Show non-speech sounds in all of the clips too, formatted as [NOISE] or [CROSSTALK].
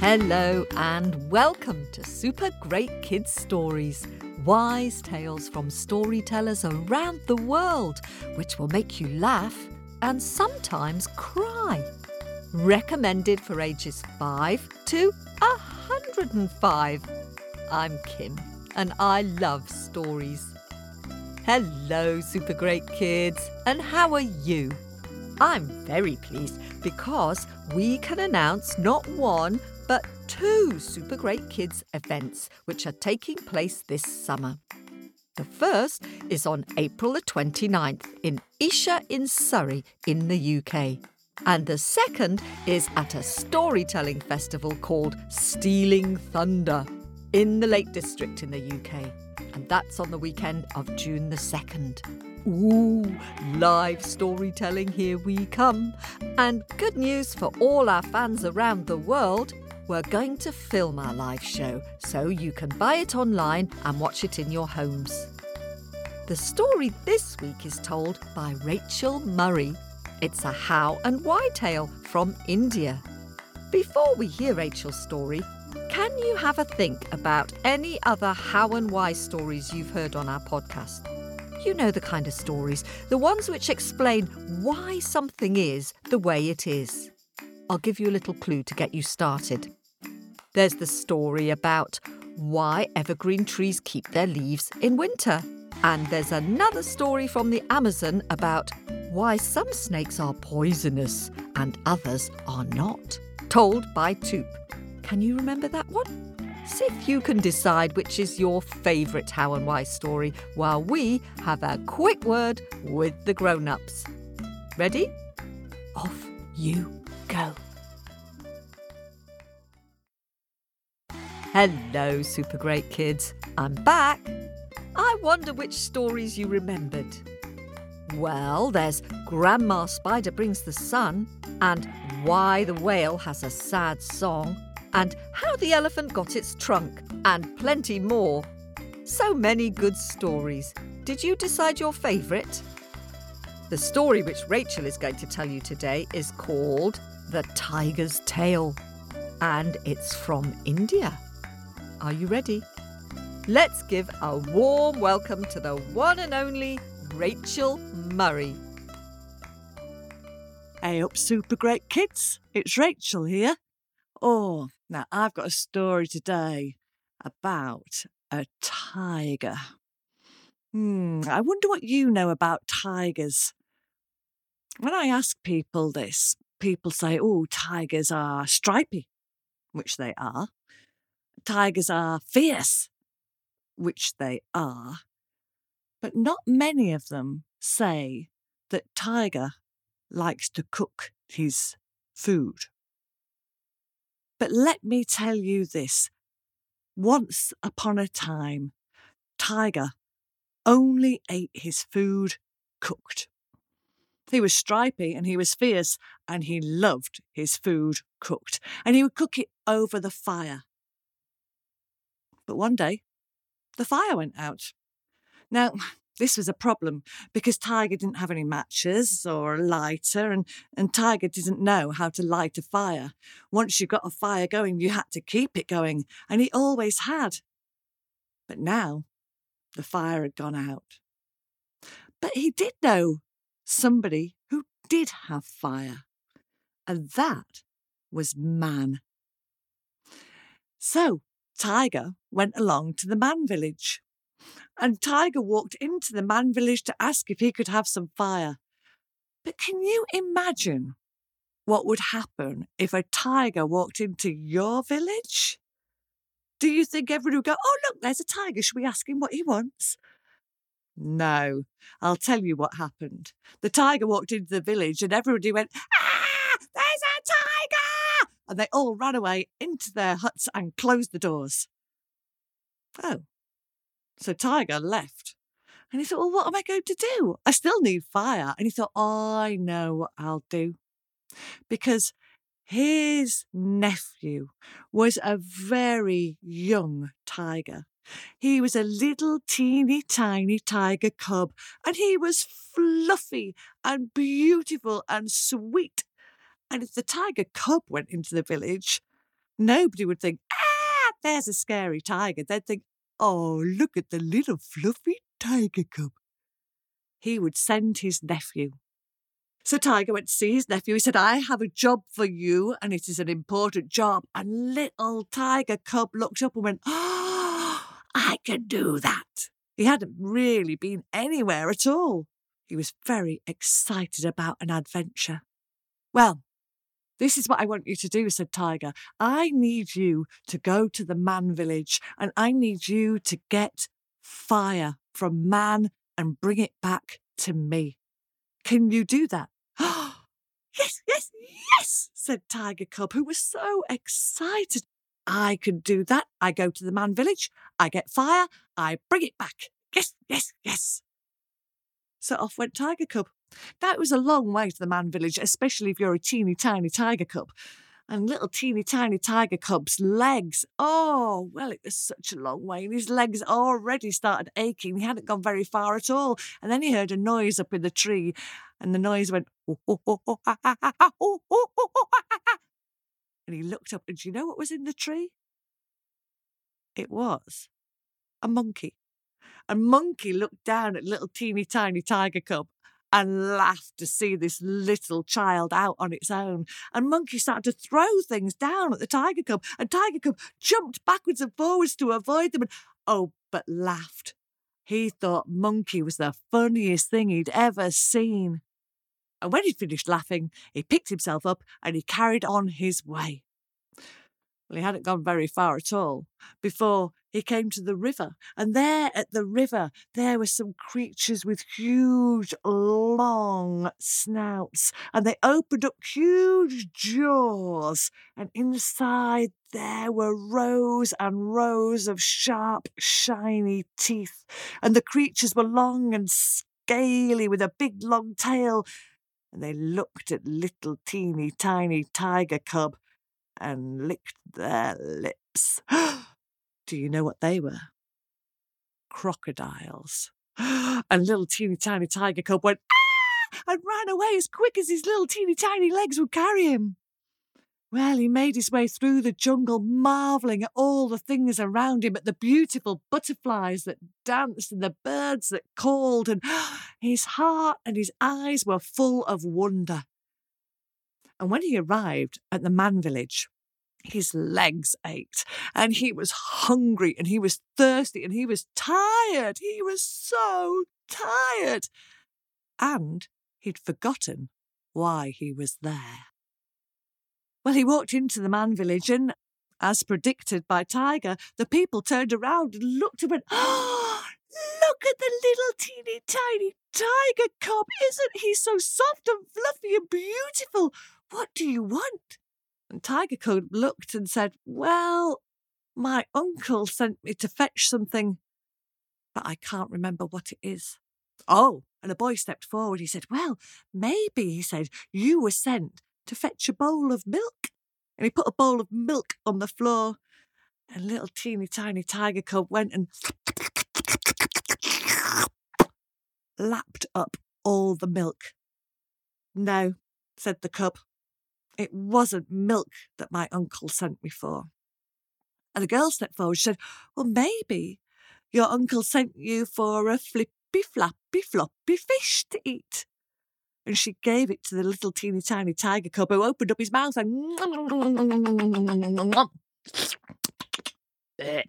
Hello and welcome to Super Great Kids Stories, wise tales from storytellers around the world, which will make you laugh and sometimes cry. Recommended for ages 5 to 105. I'm Kim and I love stories. Hello, Super Great Kids, and how are you? I'm very pleased because we can announce not one but two Super Great Kids events which are taking place this summer. The first is on April the 29th in Esher in Surrey in the UK. And the second is at a storytelling festival called Stealing Thunder in the Lake District in the UK. And that's on the weekend of June the 2nd. Ooh, live storytelling, here we come. And good news for all our fans around the world we're going to film our live show so you can buy it online and watch it in your homes. The story this week is told by Rachel Murray. It's a how and why tale from India. Before we hear Rachel's story, can you have a think about any other how and why stories you've heard on our podcast? You know the kind of stories, the ones which explain why something is the way it is. I'll give you a little clue to get you started. There's the story about why evergreen trees keep their leaves in winter. And there's another story from the Amazon about why some snakes are poisonous and others are not. Told by Toop. Can you remember that one? See if you can decide which is your favourite how and why story while we have a quick word with the grown ups. Ready? Off you go. Hello, super great kids. I'm back. I wonder which stories you remembered. Well, there's Grandma Spider Brings the Sun, and Why the Whale Has a Sad Song, and How the Elephant Got Its Trunk, and plenty more. So many good stories. Did you decide your favourite? The story which Rachel is going to tell you today is called The Tiger's Tale, and it's from India. Are you ready? Let's give a warm welcome to the one and only Rachel Murray. Hey up, super great kids. It's Rachel here. Oh, now I've got a story today about a tiger. Hmm, I wonder what you know about tigers. When I ask people this, people say, oh, tigers are stripy, which they are tigers are fierce, which they are, but not many of them say that Tiger likes to cook his food. But let me tell you this once upon a time, Tiger only ate his food cooked. He was stripy and he was fierce and he loved his food cooked. And he would cook it over the fire. But one day, the fire went out. Now, this was a problem because Tiger didn't have any matches or a lighter, and, and Tiger didn't know how to light a fire. Once you got a fire going, you had to keep it going, and he always had. But now, the fire had gone out. But he did know somebody who did have fire, and that was man. So Tiger went along to the man village. And Tiger walked into the man village to ask if he could have some fire. But can you imagine what would happen if a tiger walked into your village? Do you think everyone would go, Oh, look, there's a tiger. Should we ask him what he wants? No, I'll tell you what happened. The tiger walked into the village and everybody went, Ah, there's a tiger! And they all ran away into their huts and closed the doors. Oh. So Tiger left. And he thought, well, what am I going to do? I still need fire. And he thought, oh, I know what I'll do. Because his nephew was a very young tiger. He was a little teeny tiny tiger cub, and he was fluffy and beautiful and sweet. And if the tiger cub went into the village, nobody would think, ah, there's a scary tiger. They'd think, oh, look at the little fluffy tiger cub. He would send his nephew. So Tiger went to see his nephew. He said, I have a job for you, and it is an important job. And little Tiger Cub looked up and went, Oh, I can do that. He hadn't really been anywhere at all. He was very excited about an adventure. Well, this is what I want you to do, said Tiger. I need you to go to the man village and I need you to get fire from man and bring it back to me. Can you do that? [GASPS] yes, yes, yes, said Tiger Cub, who was so excited. I can do that. I go to the man village, I get fire, I bring it back. Yes, yes, yes. So off went Tiger Cub. That was a long way to the man village, especially if you're a teeny tiny tiger cub. And little teeny tiny tiger cub's legs, oh, well, it was such a long way. And his legs already started aching. He hadn't gone very far at all. And then he heard a noise up in the tree, and the noise went, [LAUGHS] and he looked up, and do you know what was in the tree? It was a monkey. And Monkey looked down at little teeny tiny tiger cub and laughed to see this little child out on its own. And Monkey started to throw things down at the Tiger Cub, and Tiger Cub jumped backwards and forwards to avoid them and, oh, but laughed. He thought Monkey was the funniest thing he'd ever seen. And when he'd finished laughing, he picked himself up and he carried on his way. Well, he hadn't gone very far at all before he came to the river. And there at the river, there were some creatures with huge, long snouts. And they opened up huge jaws. And inside there were rows and rows of sharp, shiny teeth. And the creatures were long and scaly with a big, long tail. And they looked at little, teeny, tiny tiger cub and licked their lips. [GASPS] Do you know what they were? Crocodiles. [GASPS] And little teeny tiny tiger cub went, ah! and ran away as quick as his little teeny tiny legs would carry him. Well, he made his way through the jungle, marvelling at all the things around him, at the beautiful butterflies that danced and the birds that called, and [GASPS] his heart and his eyes were full of wonder. And when he arrived at the man village, his legs ached and he was hungry and he was thirsty and he was tired. He was so tired. And he'd forgotten why he was there. Well, he walked into the man village and, as predicted by Tiger, the people turned around and looked and went, Oh, [GASPS] look at the little teeny tiny tiger cub. Isn't he so soft and fluffy and beautiful? What do you want? And Tiger Cub looked and said, Well, my uncle sent me to fetch something, but I can't remember what it is. Oh, and a boy stepped forward. He said, Well, maybe, he said, you were sent to fetch a bowl of milk. And he put a bowl of milk on the floor. And little teeny tiny tiger cub went and lapped up all the milk. No, said the cub. It wasn't milk that my uncle sent me for. And the girl stepped forward. She said, Well, maybe your uncle sent you for a flippy, flappy, floppy fish to eat. And she gave it to the little teeny tiny tiger cub who opened up his mouth and [SNIFFS]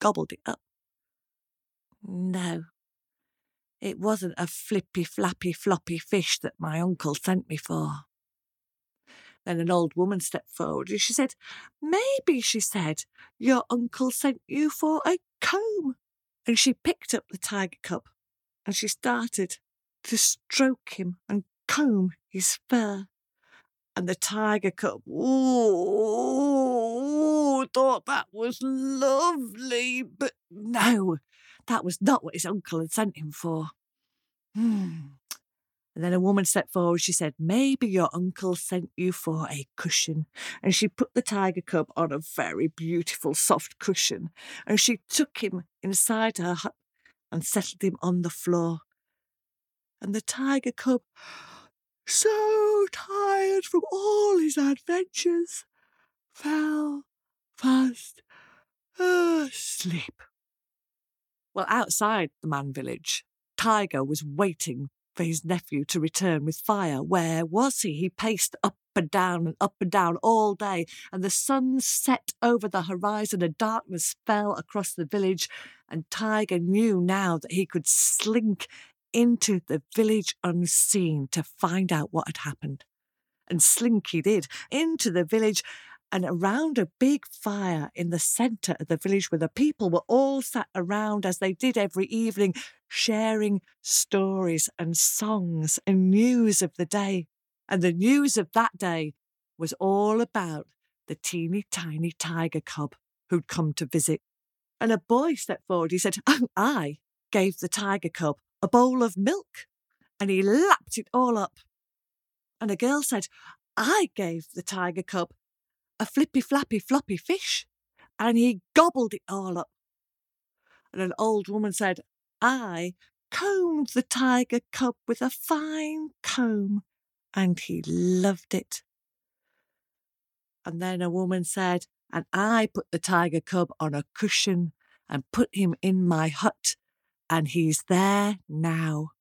gobbled it up. No, it wasn't a flippy, flappy, floppy fish that my uncle sent me for. Then an old woman stepped forward and she said, Maybe, she said, your uncle sent you for a comb. And she picked up the tiger cub and she started to stroke him and comb his fur. And the tiger cub, ooh, thought that was lovely. But no, that was not what his uncle had sent him for. Hmm. And then a woman stepped forward. She said, Maybe your uncle sent you for a cushion. And she put the tiger cub on a very beautiful soft cushion. And she took him inside her hut and settled him on the floor. And the tiger cub, so tired from all his adventures, fell fast asleep. Well, outside the man village, Tiger was waiting for his nephew to return with fire. Where was he? He paced up and down and up and down all day, and the sun set over the horizon, and darkness fell across the village, and Tiger knew now that he could slink into the village unseen to find out what had happened. And slink he did into the village and around a big fire in the centre of the village where the people were all sat around as they did every evening, sharing stories and songs and news of the day. And the news of that day was all about the teeny tiny tiger cub who'd come to visit. And a boy stepped forward. He said, oh, I gave the tiger cub a bowl of milk. And he lapped it all up. And a girl said, I gave the tiger cub a flippy flappy floppy fish, and he gobbled it all up. And an old woman said, I combed the tiger cub with a fine comb, and he loved it. And then a woman said, and I put the tiger cub on a cushion and put him in my hut, and he's there now.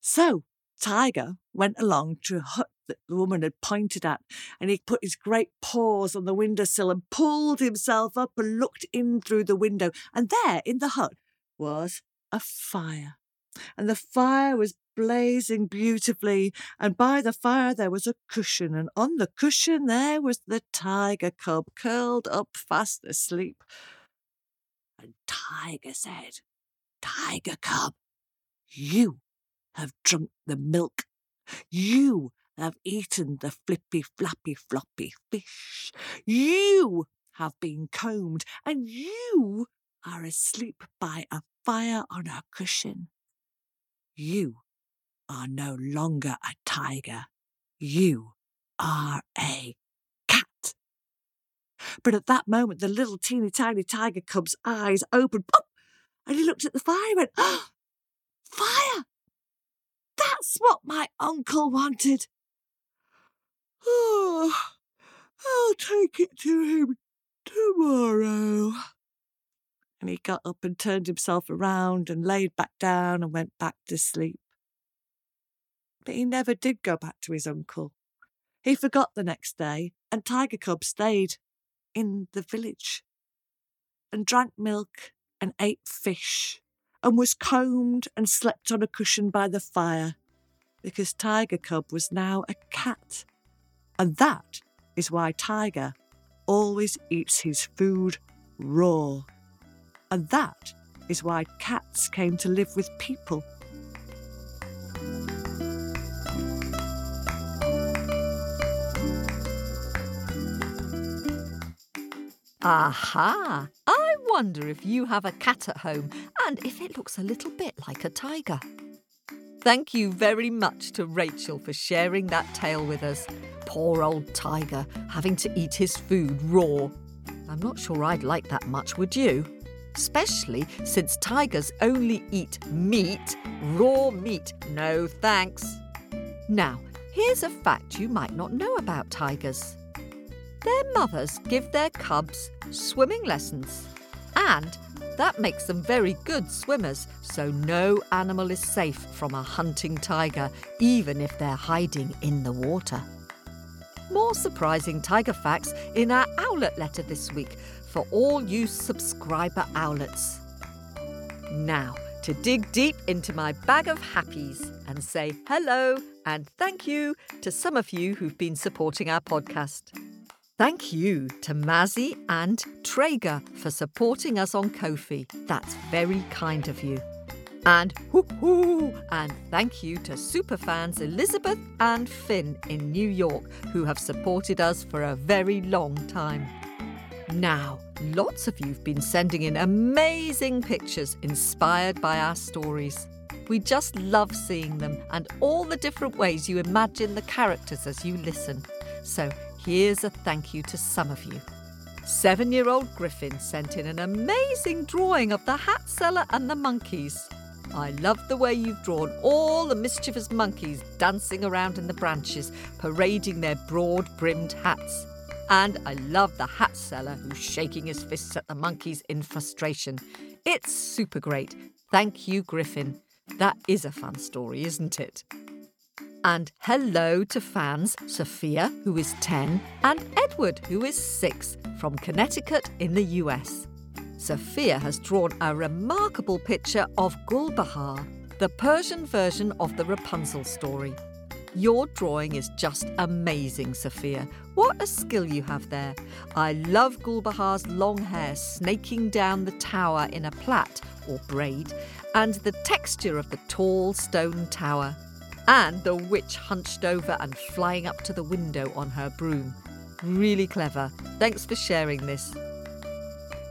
So Tiger went along to hut that the woman had pointed at, and he put his great paws on the windowsill and pulled himself up and looked in through the window. And there in the hut was a fire. And the fire was blazing beautifully, and by the fire there was a cushion, and on the cushion there was the tiger cub curled up fast asleep. And Tiger said, Tiger cub, you have drunk the milk. You have eaten the flippy flappy floppy fish. You have been combed, and you are asleep by a fire on a cushion. You are no longer a tiger. You are a cat. But at that moment, the little teeny tiny tiger cub's eyes opened, pop, and he looked at the fire and went, oh, [GASPS] Fire! That's what my uncle wanted. Oh, I'll take it to him tomorrow. And he got up and turned himself around and laid back down and went back to sleep. But he never did go back to his uncle. He forgot the next day, and Tiger Cub stayed in the village and drank milk and ate fish and was combed and slept on a cushion by the fire because Tiger Cub was now a cat and that is why Tiger always eats his food raw. And that is why cats came to live with people. Aha! I wonder if you have a cat at home and if it looks a little bit like a tiger. Thank you very much to Rachel for sharing that tale with us. Poor old tiger having to eat his food raw. I'm not sure I'd like that much, would you? Especially since tigers only eat meat, raw meat. No thanks. Now, here's a fact you might not know about tigers. Their mothers give their cubs swimming lessons and that makes them very good swimmers, so no animal is safe from a hunting tiger, even if they're hiding in the water. More surprising tiger facts in our owlet letter this week for all you subscriber owlets. Now, to dig deep into my bag of happies and say hello and thank you to some of you who've been supporting our podcast. Thank you to Mazzy and Traeger for supporting us on Ko-fi. That's very kind of you. And hoo hoo! And thank you to superfans Elizabeth and Finn in New York who have supported us for a very long time. Now, lots of you've been sending in amazing pictures inspired by our stories. We just love seeing them and all the different ways you imagine the characters as you listen. So here's a thank you to some of you. Seven year old Griffin sent in an amazing drawing of the hat seller and the monkeys. I love the way you've drawn all the mischievous monkeys dancing around in the branches, parading their broad brimmed hats. And I love the hat seller who's shaking his fists at the monkeys in frustration. It's super great. Thank you, Griffin. That is a fun story, isn't it? And hello to fans Sophia, who is 10, and Edward, who is 6, from Connecticut in the US. Sophia has drawn a remarkable picture of Gulbahar, the Persian version of the Rapunzel story. Your drawing is just amazing, Sophia. What a skill you have there. I love Gulbahar's long hair snaking down the tower in a plait or braid, and the texture of the tall stone tower, and the witch hunched over and flying up to the window on her broom. Really clever. Thanks for sharing this.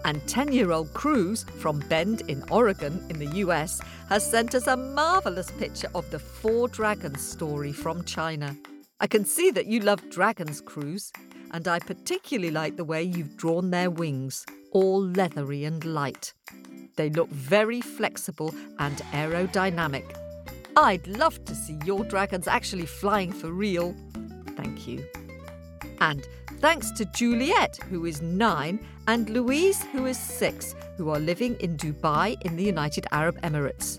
And 10 year old Cruz from Bend in Oregon in the US has sent us a marvellous picture of the Four Dragons story from China. I can see that you love dragons, Cruz, and I particularly like the way you've drawn their wings, all leathery and light. They look very flexible and aerodynamic. I'd love to see your dragons actually flying for real. Thank you. And thanks to Juliet, who is nine, and Louise, who is six, who are living in Dubai in the United Arab Emirates.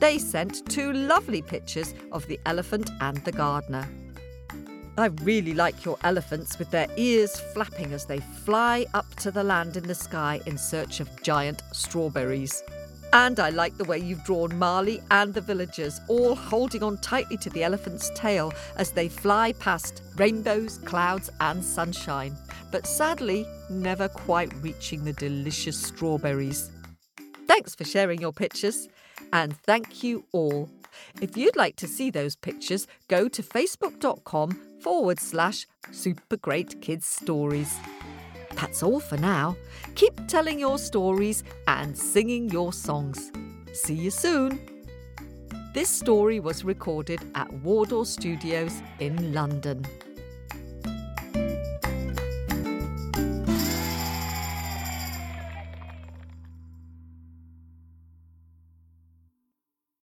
They sent two lovely pictures of the elephant and the gardener. I really like your elephants with their ears flapping as they fly up to the land in the sky in search of giant strawberries. And I like the way you've drawn Marley and the villagers all holding on tightly to the elephant's tail as they fly past rainbows, clouds, and sunshine, but sadly, never quite reaching the delicious strawberries. Thanks for sharing your pictures, and thank you all. If you'd like to see those pictures, go to facebook.com forward slash super great kids stories. That's all for now. Keep telling your stories and singing your songs. See you soon. This story was recorded at Wardour Studios in London.